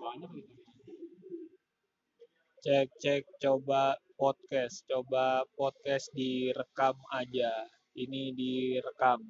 banyak gitu. Cek cek coba podcast coba podcast direkam aja. Ini direkam.